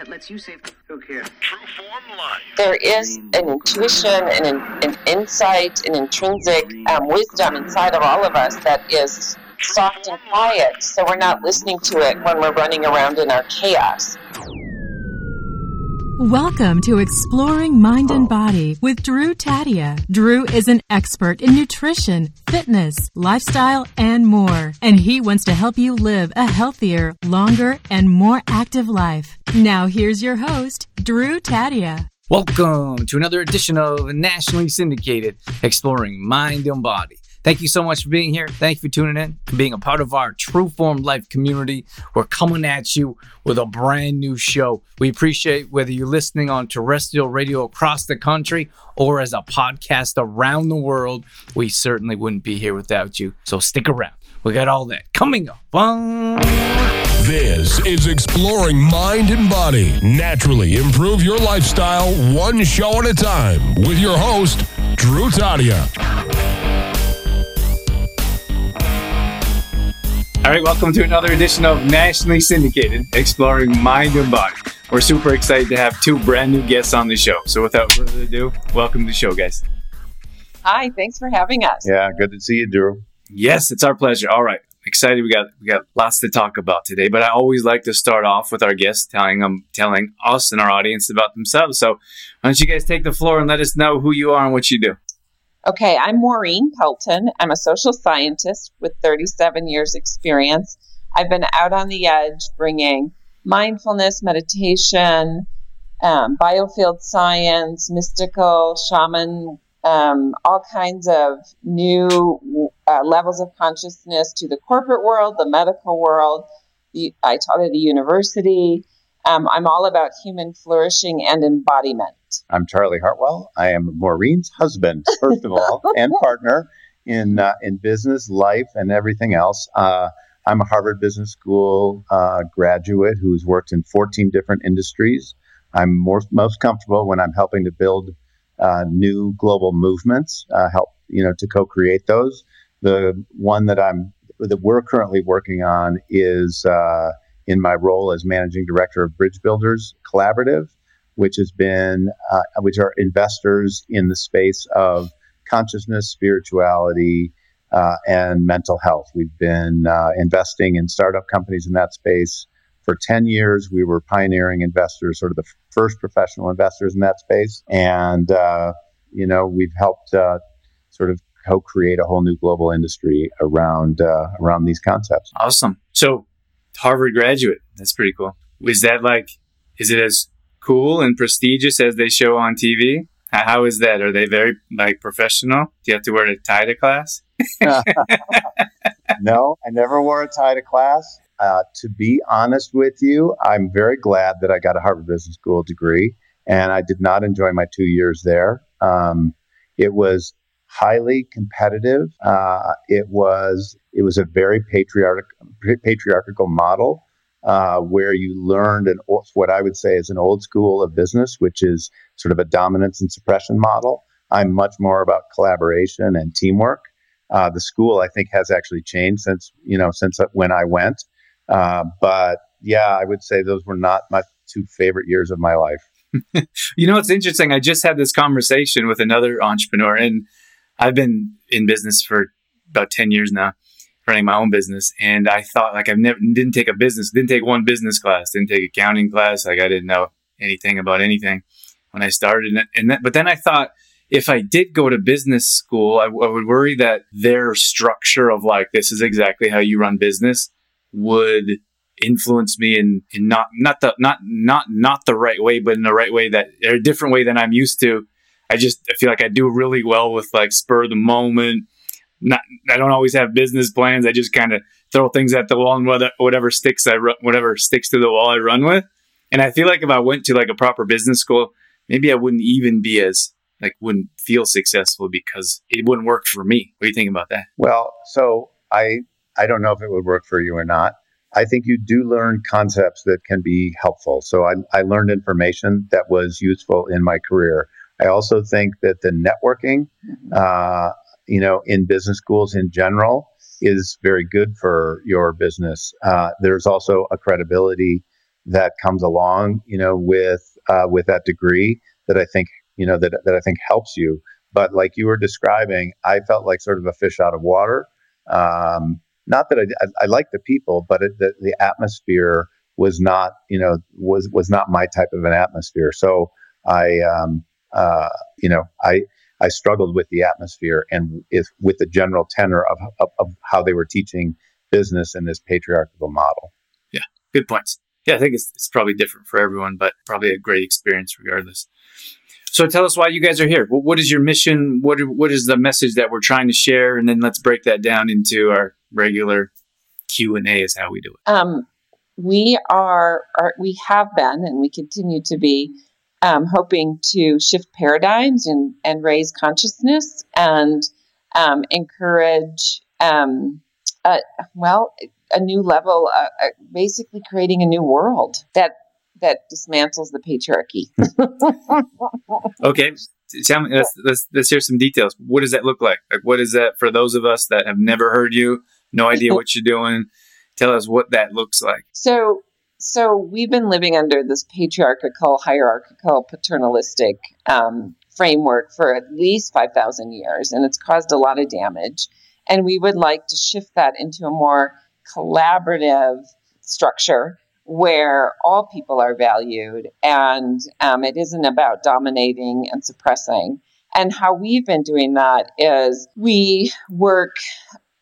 that lets you save. The who cares? Trueform Life. There is an intuition and an, an insight, an intrinsic um, wisdom inside of all of us that is soft and quiet, so we're not listening to it when we're running around in our chaos. Welcome to Exploring Mind and oh. Body with Drew Tadia. Drew is an expert in nutrition, fitness, lifestyle, and more. And he wants to help you live a healthier, longer, and more active life. Now, here's your host, Drew Tadia. Welcome to another edition of Nationally Syndicated Exploring Mind and Body. Thank you so much for being here. Thank you for tuning in and being a part of our True Form Life community. We're coming at you with a brand new show. We appreciate whether you're listening on terrestrial radio across the country or as a podcast around the world. We certainly wouldn't be here without you. So stick around. We got all that coming up. This is Exploring Mind and Body. Naturally improve your lifestyle one show at a time with your host, Drew Tadia. All right, welcome to another edition of Nationally Syndicated Exploring Mind and Body. We're super excited to have two brand new guests on the show. So without further ado, welcome to the show, guys. Hi, thanks for having us. Yeah, good to see you, Drew. Yes, it's our pleasure. All right. Excited we got we got lots to talk about today, but I always like to start off with our guests telling them telling us and our audience about themselves. So why don't you guys take the floor and let us know who you are and what you do? Okay, I'm Maureen Pelton. I'm a social scientist with 37 years experience. I've been out on the edge bringing mindfulness, meditation, um, biofield science, mystical, shaman, um, all kinds of new uh, levels of consciousness to the corporate world, the medical world. I taught at a university. Um, I'm all about human flourishing and embodiment. I'm Charlie Hartwell. I am Maureen's husband, first of all, and partner in uh, in business, life, and everything else. Uh, I'm a Harvard Business School uh, graduate who's worked in 14 different industries. I'm more, most comfortable when I'm helping to build uh, new global movements, uh, help you know to co-create those. The one that I'm that we're currently working on is uh, in my role as managing director of Bridge Builders Collaborative which has been, uh, which are investors in the space of consciousness, spirituality, uh, and mental health. We've been uh, investing in startup companies in that space for 10 years. We were pioneering investors, sort of the first professional investors in that space. And, uh, you know, we've helped uh, sort of co-create a whole new global industry around uh, around these concepts. Awesome. So, Harvard graduate. That's pretty cool. Is that like, is it as cool and prestigious as they show on TV? How is that? Are they very like professional? Do you have to wear a tie to class? no, I never wore a tie to class. Uh, to be honest with you, I'm very glad that I got a Harvard Business School degree, and I did not enjoy my two years there. Um, it was highly competitive. Uh, it was it was a very patriarch, patriarchal model uh, where you learned an, what I would say is an old school of business, which is sort of a dominance and suppression model. I'm much more about collaboration and teamwork. Uh, the school, I think, has actually changed since you know since when I went. Uh, but yeah, I would say those were not my two favorite years of my life. you know, it's interesting. I just had this conversation with another entrepreneur, and I've been in business for about ten years now running my own business. And I thought like I've never didn't take a business, didn't take one business class, didn't take accounting class. Like I didn't know anything about anything when I started. And that, but then I thought if I did go to business school, I, would worry that their structure of like this is exactly how you run business would influence me in, in not not the not not not the right way, but in the right way that or a different way than I'm used to. I just I feel like I do really well with like spur of the moment not I don't always have business plans. I just kind of throw things at the wall and whatever, whatever sticks I run, whatever sticks to the wall I run with. And I feel like if I went to like a proper business school, maybe I wouldn't even be as like wouldn't feel successful because it wouldn't work for me. What do you think about that? Well, so I I don't know if it would work for you or not. I think you do learn concepts that can be helpful. So I, I learned information that was useful in my career. I also think that the networking mm-hmm. uh, you know, in business schools in general is very good for your business. Uh, there's also a credibility that comes along, you know, with uh, with that degree that I think you know that that I think helps you. But like you were describing, I felt like sort of a fish out of water. Um, not that I, I, I like the people, but it, the, the atmosphere was not, you know, was was not my type of an atmosphere. So I, um, uh, you know, I I struggled with the atmosphere and if, with the general tenor of, of, of how they were teaching business in this patriarchal model. Yeah, good points. Yeah, I think it's, it's probably different for everyone, but probably a great experience regardless. So tell us why you guys are here. What is your mission? What what is the message that we're trying to share? And then let's break that down into our regular Q and A. Is how we do it. Um, we are, are, we have been, and we continue to be um, hoping to shift paradigms and and raise consciousness and um, encourage. Um, well, a new level, uh, uh, basically creating a new world that that dismantles the patriarchy. okay, tell me. Let's, let's let's hear some details. What does that look like? Like, what is that for those of us that have never heard you, no idea what you're doing? Tell us what that looks like. So, so we've been living under this patriarchal, hierarchical, paternalistic um, framework for at least five thousand years, and it's caused a lot of damage. And we would like to shift that into a more collaborative structure where all people are valued and um, it isn't about dominating and suppressing. And how we've been doing that is we work,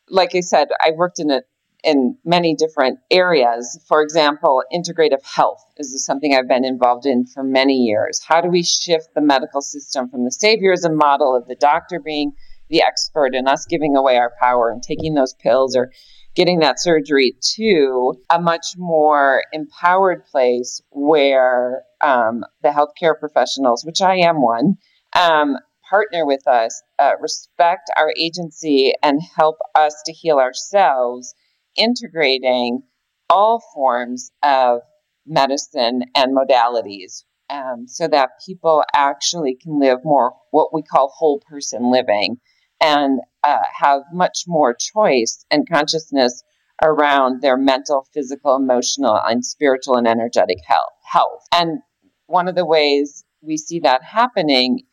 like I said, I worked in it in many different areas. For example, integrative health is something I've been involved in for many years. How do we shift the medical system from the saviorism model of the doctor being the expert and us giving away our power and taking those pills or getting that surgery to a much more empowered place where um, the healthcare professionals, which I am one, um, partner with us, uh, respect our agency, and help us to heal ourselves, integrating all forms of medicine and modalities um, so that people actually can live more what we call whole person living and uh, have much more choice and consciousness around their mental, physical, emotional, and spiritual and energetic health. health. And one of the ways we see that happening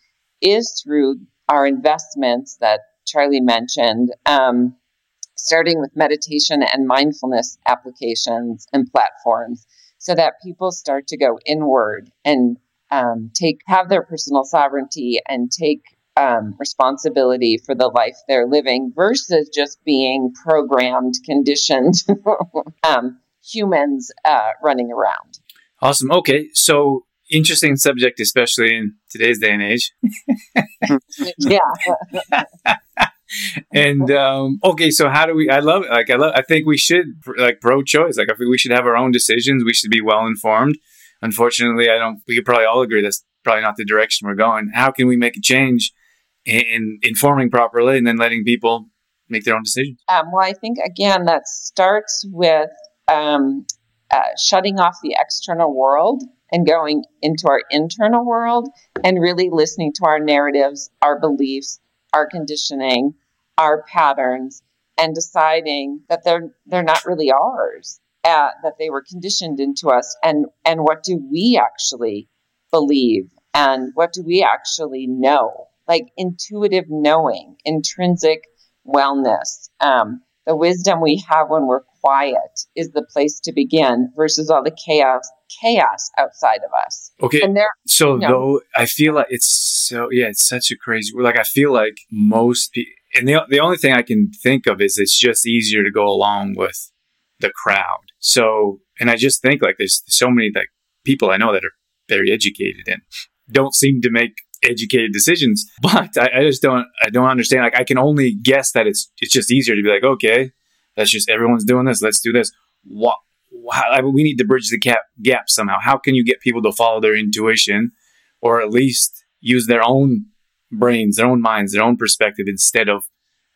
is through our investments that Charlie mentioned, um, starting with meditation and mindfulness applications and platforms, so that people start to go inward and um, take have their personal sovereignty and take um, responsibility for the life they're living versus just being programmed, conditioned um, humans uh, running around. Awesome. Okay. So, interesting subject, especially in today's day and age. yeah. and um, okay, so how do we? I love it. Like I love. I think we should like pro-choice. Like I think we should have our own decisions. We should be well informed. Unfortunately, I don't. We could probably all agree that's probably not the direction we're going. How can we make a change in informing properly and then letting people make their own decisions? Um, well, I think again that starts with um, uh, shutting off the external world and going into our internal world and really listening to our narratives, our beliefs, our conditioning, our patterns, and deciding that they're they're not really ours, uh, that they were conditioned into us, and and what do we actually believe, and what do we actually know like intuitive knowing, intrinsic wellness. Um, the wisdom we have when we're quiet is the place to begin versus all the chaos chaos outside of us. Okay. And there, so though I feel like it's so yeah, it's such a crazy like I feel like most people and the the only thing I can think of is it's just easier to go along with the crowd. So and I just think like there's so many like people I know that are very educated and don't seem to make educated decisions. But I, I, just don't I don't understand. Like I can only guess that it's it's just easier to be like, okay, that's just everyone's doing this. Let's do this. What? How, we need to bridge the gap gap somehow. How can you get people to follow their intuition, or at least use their own brains, their own minds, their own perspective instead of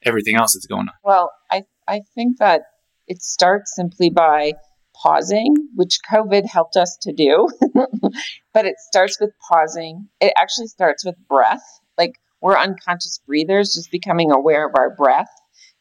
everything else that's going on? Well, I I think that it starts simply by pausing, which COVID helped us to do. but it starts with pausing. It actually starts with breath. Like we're unconscious breathers, just becoming aware of our breath,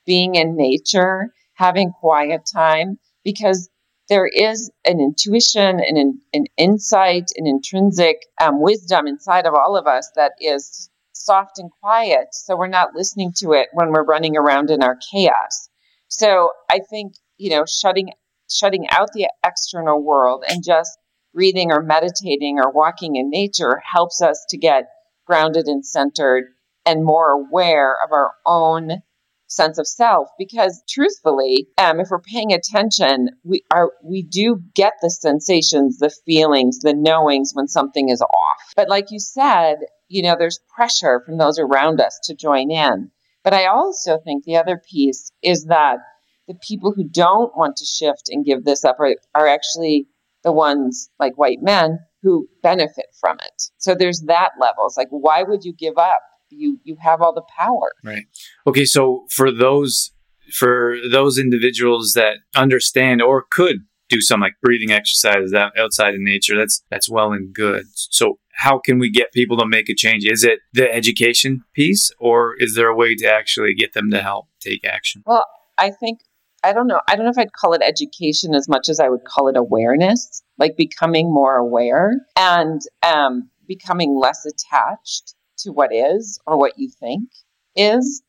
being in nature, having quiet time, because there is an intuition and an, an insight, an intrinsic um, wisdom inside of all of us that is soft and quiet. So we're not listening to it when we're running around in our chaos. So I think, you know, shutting shutting out the external world and just breathing or meditating or walking in nature helps us to get grounded and centered and more aware of our own sense of self. Because truthfully um, if we're paying attention we are we do get the sensations the feelings the knowings when something is off. But like you said you know there's pressure from those around us to join in. But i also think the other piece is that the people who don't want to shift and give this up are, are actually the ones like white men who benefit from it. So there's that level. It's like why would you give up you you have all the power. Right. Okay so for those for those individuals that understand or could do some like breathing exercises outside in nature that's that's well and good. So how can we get people to make a change? Is it the education piece or is there a way to actually get them to help take action? Well i think i don't know i don't know if i'd call it education as much as i would call it awareness like becoming more aware and um, becoming less attached to what is or what you think is,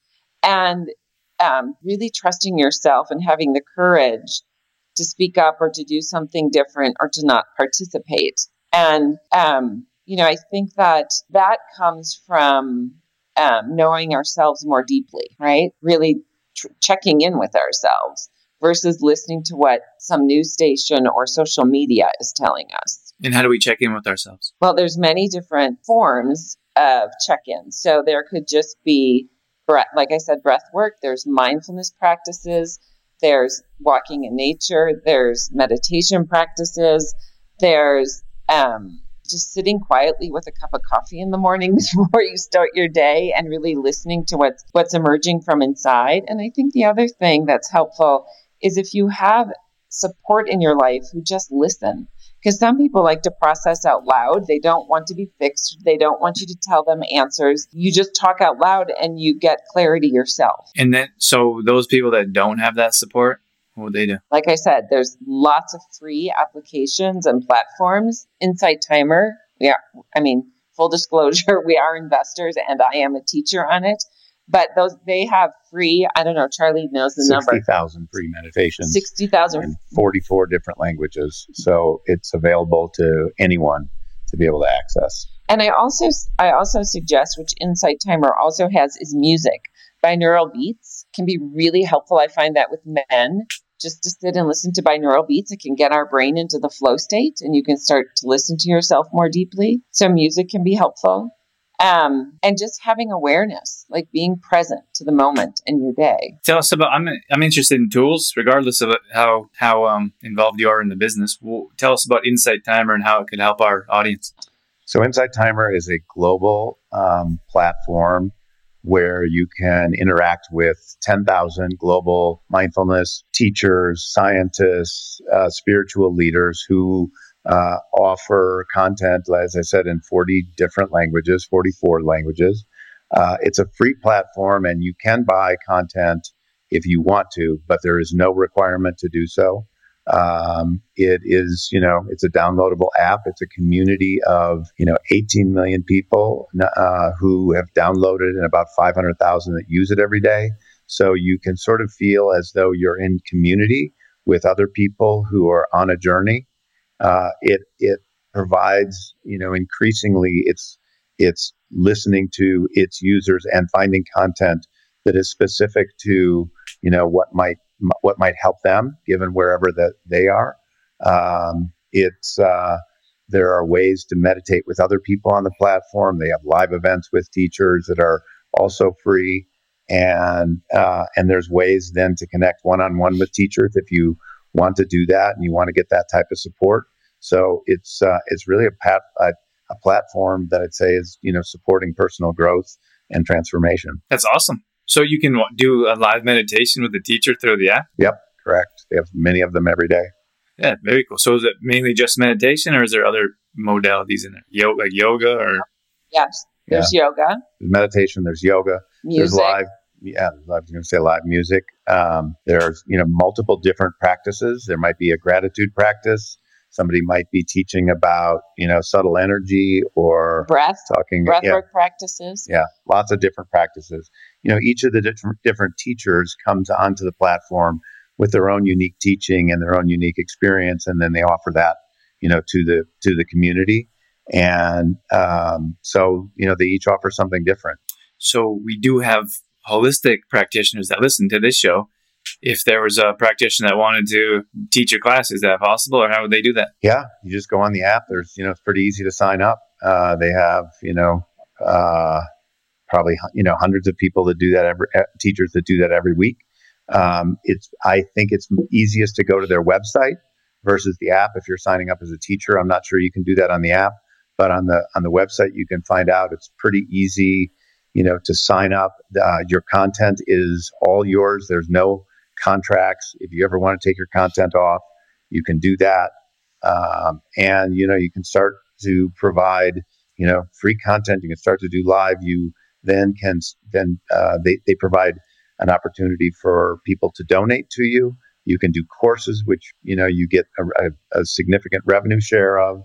and um, really trusting yourself and having the courage to speak up or to do something different or to not participate. And, um, you know, I think that that comes from um, knowing ourselves more deeply, right? Really tr- checking in with ourselves versus listening to what some news station or social media is telling us. And how do we check in with ourselves? Well, there's many different forms of check-ins. So there could just be breath, like I said, breath work. There's mindfulness practices. There's walking in nature. There's meditation practices. There's um, just sitting quietly with a cup of coffee in the morning before you start your day and really listening to what's what's emerging from inside. And I think the other thing that's helpful is if you have support in your life who just listen because some people like to process out loud. They don't want to be fixed. They don't want you to tell them answers. You just talk out loud and you get clarity yourself. And then, so those people that don't have that support, what would they do? Like I said, there's lots of free applications and platforms. Insight Timer, yeah, I mean, full disclosure, we are investors and I am a teacher on it but those they have free. I don't know. Charlie knows the 60, number. Sixty thousand free meditations. Sixty thousand forty-four different languages. So it's available to anyone to be able to access. And I also I also suggest, which Insight Timer also has, is music. Binaural beats can be really helpful. I find that with men, just to sit and listen to binaural beats, it can get our brain into the flow state, and you can start to listen to yourself more deeply. So music can be helpful um, and just having awareness, like being present to the moment in your day. Tell us about. I'm I'm interested in tools, regardless of how how um, involved you are in the business. Well, tell us about Insight Timer and how it can help our audience. So, Insight Timer is a global um, platform where you can interact with 10,000 global mindfulness teachers, scientists, uh, spiritual leaders who uh, offer content, as I said, in 40 different languages, 44 languages. Uh, it's a free platform, and you can buy content if you want to, but there is no requirement to do so. Um, it is, you know, it's a downloadable app. It's a community of, you know, 18 million people uh, who have downloaded and about 500,000 that use it every day. So you can sort of feel as though you're in community with other people who are on a journey uh, it it provides you know increasingly it's it's listening to its users and finding content that is specific to you know what might what might help them given wherever that they are. Um, it's uh, there are ways to meditate with other people on the platform. They have live events with teachers that are also free, and uh, and there's ways then to connect one on one with teachers if you want to do that and you want to get that type of support. So it's uh, it's really a, pat, a, a platform that I'd say is you know supporting personal growth and transformation. That's awesome. So you can do a live meditation with the teacher through the app. Yep, correct. They have many of them every day. Yeah, very cool. So is it mainly just meditation, or is there other modalities in there? Yoga, like yoga, or yes, there's yeah. yoga. There's meditation. There's yoga. Music. There's live yeah, I was going to say live music. Um, there's you know multiple different practices. There might be a gratitude practice. Somebody might be teaching about you know subtle energy or breath, talking breathwork yeah, practices. yeah, lots of different practices. You know, each of the different different teachers comes onto the platform with their own unique teaching and their own unique experience, and then they offer that you know to the to the community. And um, so you know they each offer something different. So we do have holistic practitioners that listen to this show. If there was a practitioner that wanted to teach a class, is that possible, or how would they do that? Yeah, you just go on the app. There's, you know, it's pretty easy to sign up. Uh, they have, you know, uh, probably, you know, hundreds of people that do that every uh, teachers that do that every week. Um, it's, I think it's easiest to go to their website versus the app. If you're signing up as a teacher, I'm not sure you can do that on the app, but on the on the website you can find out. It's pretty easy, you know, to sign up. Uh, your content is all yours. There's no contracts. If you ever want to take your content off, you can do that. Um, and you know, you can start to provide, you know, free content. You can start to do live. You then can then uh, they they provide an opportunity for people to donate to you. You can do courses, which you know you get a, a, a significant revenue share of,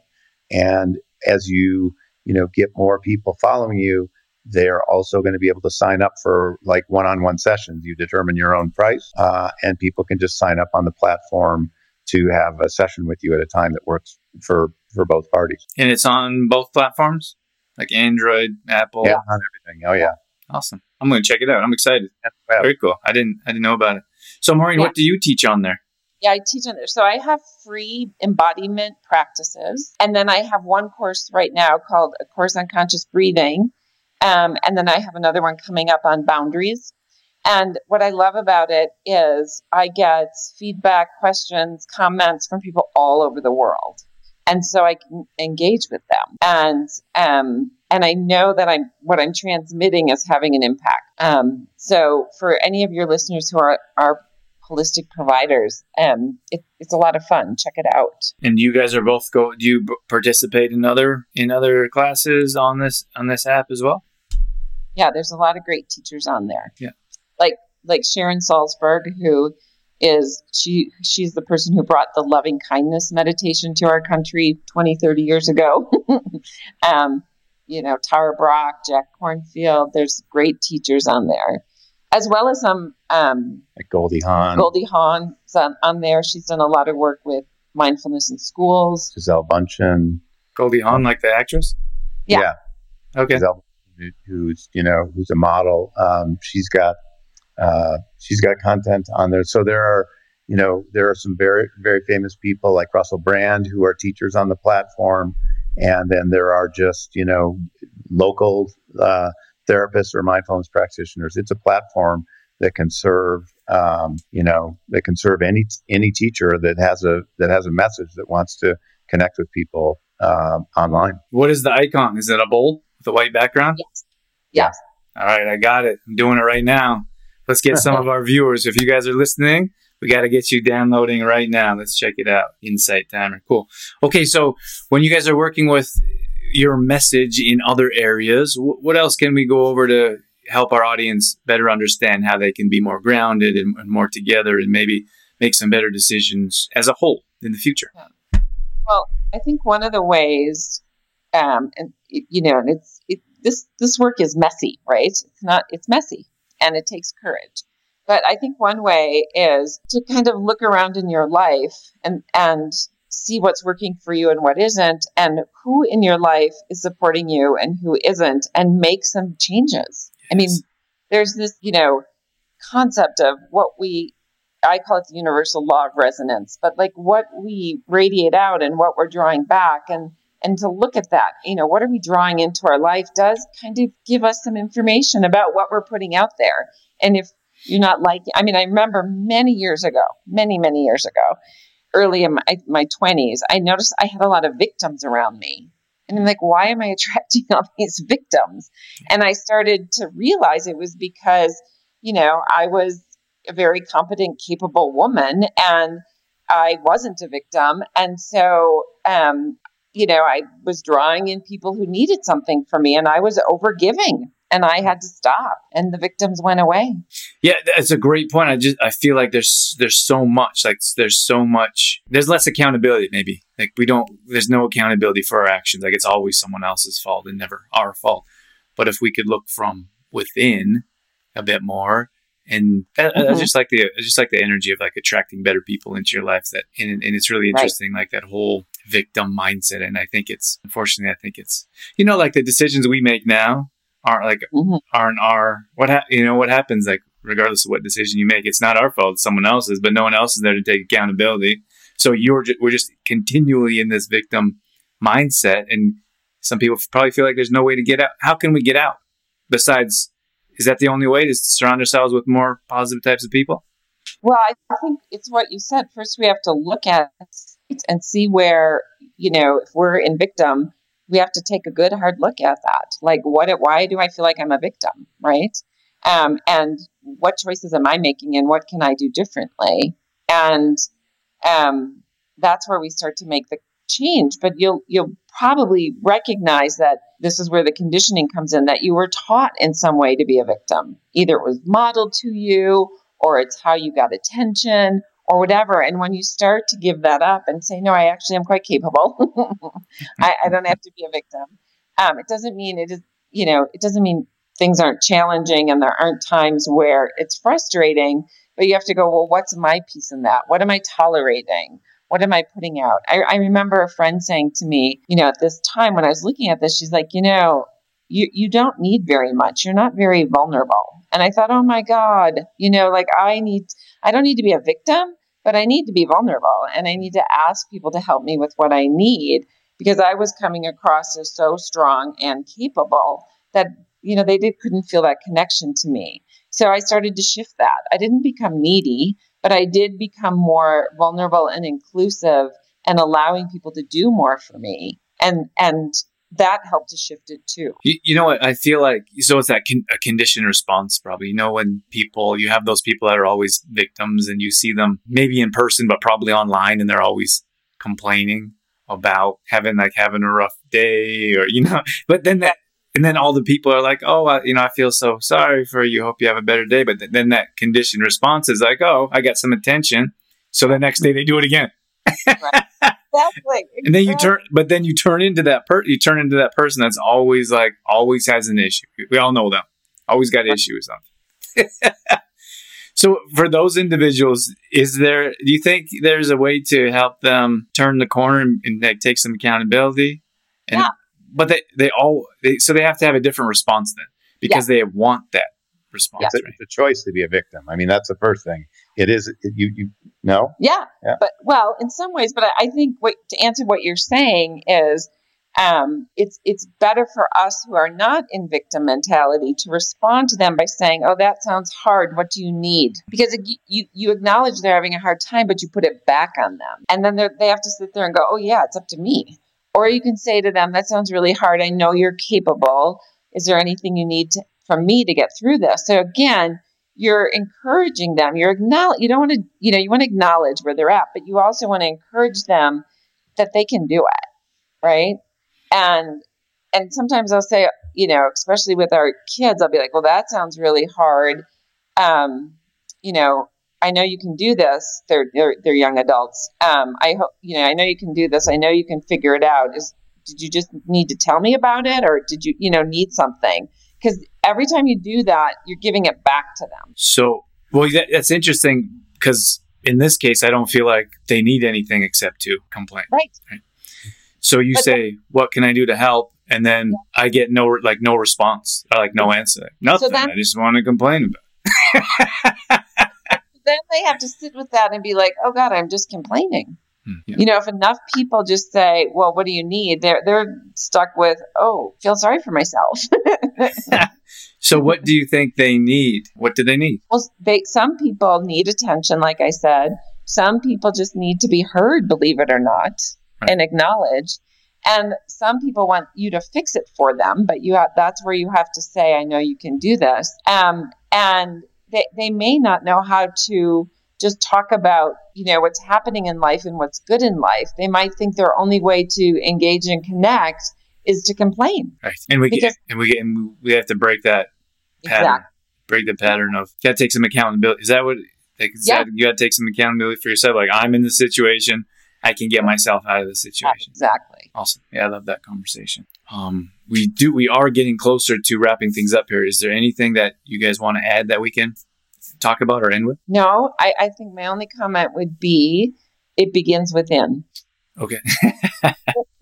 and as you you know get more people following you, they're also going to be able to sign up for like one-on-one sessions. You determine your own price, uh, and people can just sign up on the platform to have a session with you at a time that works for for both parties. And it's on both platforms, like Android, Apple. Yeah, on everything. Oh yeah. Awesome. I'm going to check it out. I'm excited. Yeah. Very cool. I didn't I didn't know about it. So Maureen, Yeah. what do you teach on there? Yeah, I teach on there. So I have free embodiment practices. And then I have one course right now called A Course on Conscious Breathing. Um, and then I have another one coming up on boundaries. And what I love about it is I get feedback, questions, comments from people all over the world. And so I can engage with them. And um, and I know that I'm what I'm transmitting is having an impact. Um, so for any of your listeners who are are holistic providers. Um, it, it's a lot of fun. Check it out. And you guys are both go. Do you participate in other in other classes on this on this app as well? Yeah, there's a lot of great teachers on there. Yeah. like like Sharon Salzberg, who is she she's the person who brought the loving kindness meditation to our country 20 30 years ago um, you know tara brach jack kornfield there's great teachers on there as well as some um, Like Goldie Hawn, Goldie Hawn's on, on there. She's done a lot of work with mindfulness in schools. Gisele Bündchen. Goldie Hawn, like the actress. Yeah. Okay. Gisele, who- who's you know who's a model. Um, she's got uh, she's got content on there. So there are you know there are some very very famous people like Russell Brand who are teachers on the platform, and then there are just you know local uh, therapists or mindfulness practitioners. It's a platform that can serve um, you know that can serve any any teacher that has a that has a message that wants to connect with people um, online. What is the icon? Is it a bowl with a white background? Yes. Yes. All right, I got it. I'm doing it right now. Let's get some of our viewers. If you guys are listening, we got to get you downloading right now. Let's check it out. Insight Timer. Cool. Okay, so when you guys are working with your message in other areas, wh- what else can we go over to help our audience better understand how they can be more grounded and, and more together and maybe make some better decisions as a whole in the future? Well, I think one of the ways, um, and it- you know, and it's it, this this work is messy, right? It's not it's messy, and it takes courage. But I think one way is to kind of look around in your life and and see what's working for you and what isn't, and who in your life is supporting you and who isn't, and make some changes. I mean, there's this, you know, concept of what we I call it the universal law of resonance, but like what we radiate out and what we're drawing back and and to look at that, you know, what are we drawing into our life does kind of give us some information about what we're putting out there. And if you're not like I mean, I remember many years ago, many, many years ago, early in my, my 20s, I noticed I had a lot of victims around me. And I'm like, why am I attracting all these victims? And I started to realize it was because, you know, I was a very competent, capable woman, and I wasn't a victim. And so, um, you know, I was drawing in people who needed something from me, and I was overgiving and I had to stop and the victims went away. Yeah, that's a great point. I just I feel like there's there's so much like there's so much there's less accountability maybe. Like we don't there's no accountability for our actions. Like it's always someone else's fault and never our fault. But if we could look from within a bit more and I, mm-hmm. I just like the I just like the energy of like attracting better people into your life that and, and it's really interesting right. like that whole victim mindset. And I think it's unfortunately I think it's you know like the decisions we make now aren't like mm-hmm. aren't our what ha- you know what happens like regardless of what decision you make it's not our fault. It's someone else's but no one else is there to take accountability. So you're just, we're just continually in this victim mindset. And some people probably feel like there's no way to get out. How can we get out? Besides is that the only way is to surround ourselves with more positive types of people? Well i think it's what you said. First we have to look at and see where you know if we're in victim we have to take a good hard look at that. Like, what? Why do I feel like I'm a victim, right? Um, and what choices am I making, and what can I do differently? And um, that's where we start to make the change. But you'll you'll probably recognize that this is where the conditioning comes in. That you were taught in some way to be a victim. Either it was modeled to you, or it's how you got attention, or whatever. And when you start to give that up and say, no, I actually am quite capable, I, I, don't have to be a victim. Um, it doesn't mean it is, you know, it doesn't mean things aren't challenging and there aren't times where it's frustrating, but you have to go, well, what's my piece in that? What am I tolerating? What am I putting out? I, I remember a friend saying to me, you know, at this time when I was looking at this, she's like, you know, you, you don't need very much. You're not very vulnerable. And I thought, oh my God, you know, like I need, I don't need to be a victim, but I need to be vulnerable and I need to ask people to help me with what I need because I was coming across as so strong and capable that, you know, they did, couldn't feel that connection to me. So I started to shift that. I didn't become needy, but I did become more vulnerable and inclusive and allowing people to do more for me. And, and that helped to shift it too. You, you know what? I feel like so it's that con- a conditioned response probably. You know when people you have those people that are always victims and you see them maybe in person but probably online and they're always complaining about having like having a rough day or you know but then that and then all the people are like oh I, you know i feel so sorry for you hope you have a better day but th- then that conditioned response is like oh i got some attention so the next day they do it again right exactly. And then you turn, but then you turn into that per, you turn into that person that's always like, always has an issue. We all know them. Always got issues with something. so for those individuals, is there? Do you think there's a way to help them turn the corner and, and like, take some accountability? And, yeah. But they they all they, so they have to have a different response then because yeah. they want that response. Yeah. It's a choice to be a victim. I mean, that's the first thing. It is you you no. Yeah, yeah. but well, in some ways, but I, I think what to answer what you're saying is. Um, it's it's better for us who are not in victim mentality to respond to them by saying, "Oh, that sounds hard. What do you need?" Because you you acknowledge they're having a hard time, but you put it back on them, and then they have to sit there and go, "Oh yeah, it's up to me." Or you can say to them, "That sounds really hard. I know you're capable. Is there anything you need to, from me to get through this. So again, you're encouraging them. You're acknowledge. You don't want to, you know, you want to acknowledge where they're at, but you also want to encourage them that they can do it, right? And and sometimes I'll say, you know, especially with our kids, I'll be like, well, that sounds really hard. Um, you know, I know you can do this. They're they're, they're young adults. Um, I hope you know. I know you can do this. I know you can figure it out. Is did you just need to tell me about it, or did you you know need something? because every time you do that, you're giving it back to them. So, well, that, that's interesting because in this case, I don't feel like they need anything except to complain. Right. right? So you but say, "What can I do to help?" And then yeah. I get no like no response, or like no answer, nothing. So then, I just want to complain about. then they have to sit with that and be like, "Oh God, I'm just complaining." Hmm, yeah. You know, if enough people just say, "Well, what do you need?" They're they're stuck with, "Oh, feel sorry for myself." so, what do you think they need? What do they need? Well, they, some people need attention, like I said. Some people just need to be heard, believe it or not, right. and acknowledged. And some people want you to fix it for them, but you have, that's where you have to say, "I know you can do this." Um, and they they may not know how to just talk about you know what's happening in life and what's good in life they might think their only way to engage and connect is to complain. Right. And we get and we get and we have to break that pattern. Exactly. Break the pattern of you gotta take some accountability. Is that what like Yeah. that, you gotta take some accountability for yourself? Like I'm in the situation, I can get myself out of the situation. Exactly. Awesome. Yeah, I love that conversation. Um, we do. We are getting closer to wrapping things up here. Is there anything that you guys want to add that we can talk about or end with? No, I, I think my only comment would be it begins within. Okay.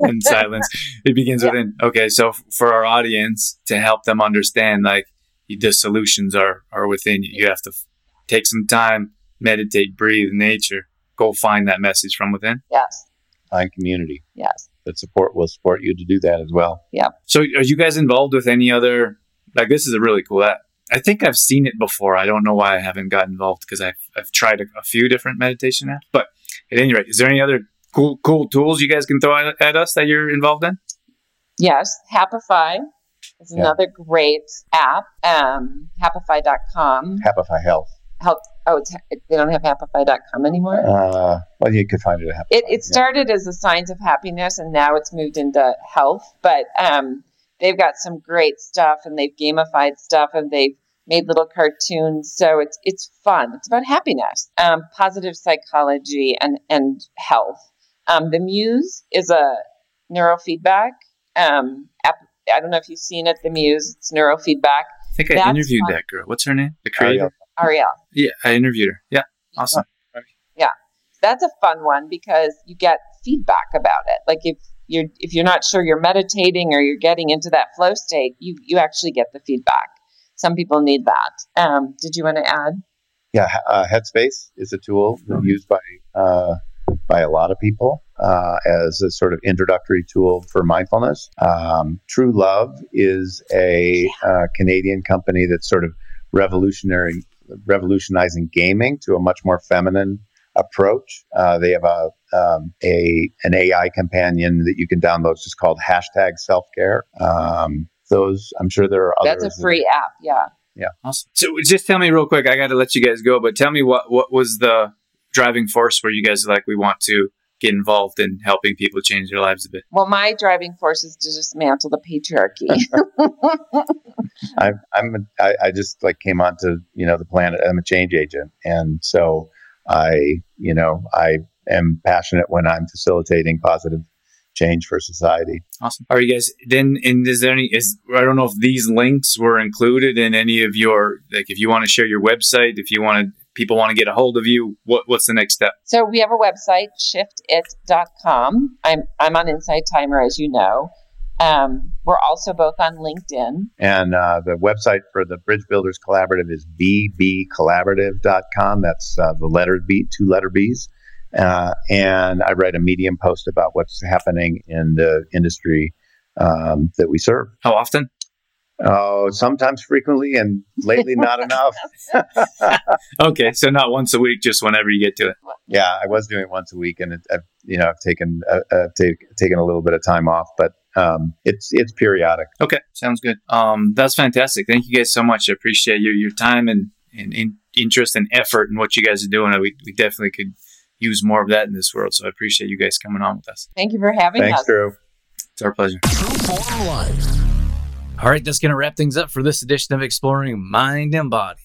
In silence, it begins Yeah. within. Okay, so f- for our audience to help them understand, like the solutions are are within you. You have to f- take some time, meditate, breathe, nature. Go find that message from within. Yes. Find community Yes. that support will support you to do that as well. Yeah. So, are you guys involved with any other? Like, this is a really cool app. I think I've seen it before. I don't know why I haven't got involved because I've I've tried a, a few different meditation apps. But at any rate, is there any other cool cool tools you guys can throw at, at us that you're involved in? Yes. Happify is Yeah. another great app. Um, Happify.com. Happify Health. Help. Oh, it's, they don't have Happify.com anymore. Uh, well, you could find it at Happify. It, it started as a signs of happiness and now it's moved into health. But um, they've got some great stuff and they've gamified stuff and they've made little cartoons. So it's it's fun. It's about happiness, um, positive psychology, and and health. Um, the Muse is a neurofeedback um, app. I don't know if you've seen it. The Muse. It's neurofeedback. I think I That's interviewed fun. that girl. What's her name? The creator. Ariel. Yeah, I interviewed her. Yeah, awesome. Yeah, that's a fun one because you get feedback about it. Like if you're if you're not sure you're meditating or you're getting into that flow state, you you actually get the feedback. Some people need that. Um, did you want to add? Yeah, uh, Headspace is a tool used by uh, by a lot of people uh, as a sort of introductory tool for mindfulness. Um, TruLuv is a uh, Canadian company that's sort of revolutionary, revolutionizing gaming to a much more feminine approach. Uh, they have a um, a an AI companion that you can download. It's just called hashtag self care. Um, those I'm sure there are others. That's a free app. Yeah. Yeah. Awesome. So just tell me real quick. I got to let you guys go, but tell me what what was the driving force where you guys are like we want to get involved in helping people change their lives a bit. Well, my driving force is to dismantle the patriarchy. I'm, I'm a, I, I just like came onto you know the planet. I'm a change agent, and so I you know I am passionate when I'm facilitating positive change for society. Awesome. Are you guys then? And is there any? Is I don't know if these links were included in any of your like. If you want to share your website, if you want to, people want to get a hold of you. What what's the next step? so we have a website, shiftit.com. I'm I'm on Insight Timer, as you know. Um, we're also both on LinkedIn. And uh, the website for the Bridge Builders Collaborative is bbcollaborative.com. That's uh, the letter B, two letter B's. Uh, and I write a Medium post about what's happening in the industry um, that we serve. How often? Oh, sometimes frequently, and lately not enough. Okay, so not once a week, just whenever you get to it. Yeah, I was doing it once a week, and it, I've you know I've taken uh, uh, take, taken a little bit of time off, but um, it's it's periodic. Okay, sounds good. Um, that's fantastic. Thank you guys so much. I appreciate your your time and and in, interest and effort in what you guys are doing. We we definitely could use more of that in this world. So I appreciate you guys coming on with us. Thank you for having Thanks, us. Drew. It's our pleasure. True Form Life. All right, that's going to wrap things up for this edition of Exploring Mind and Body.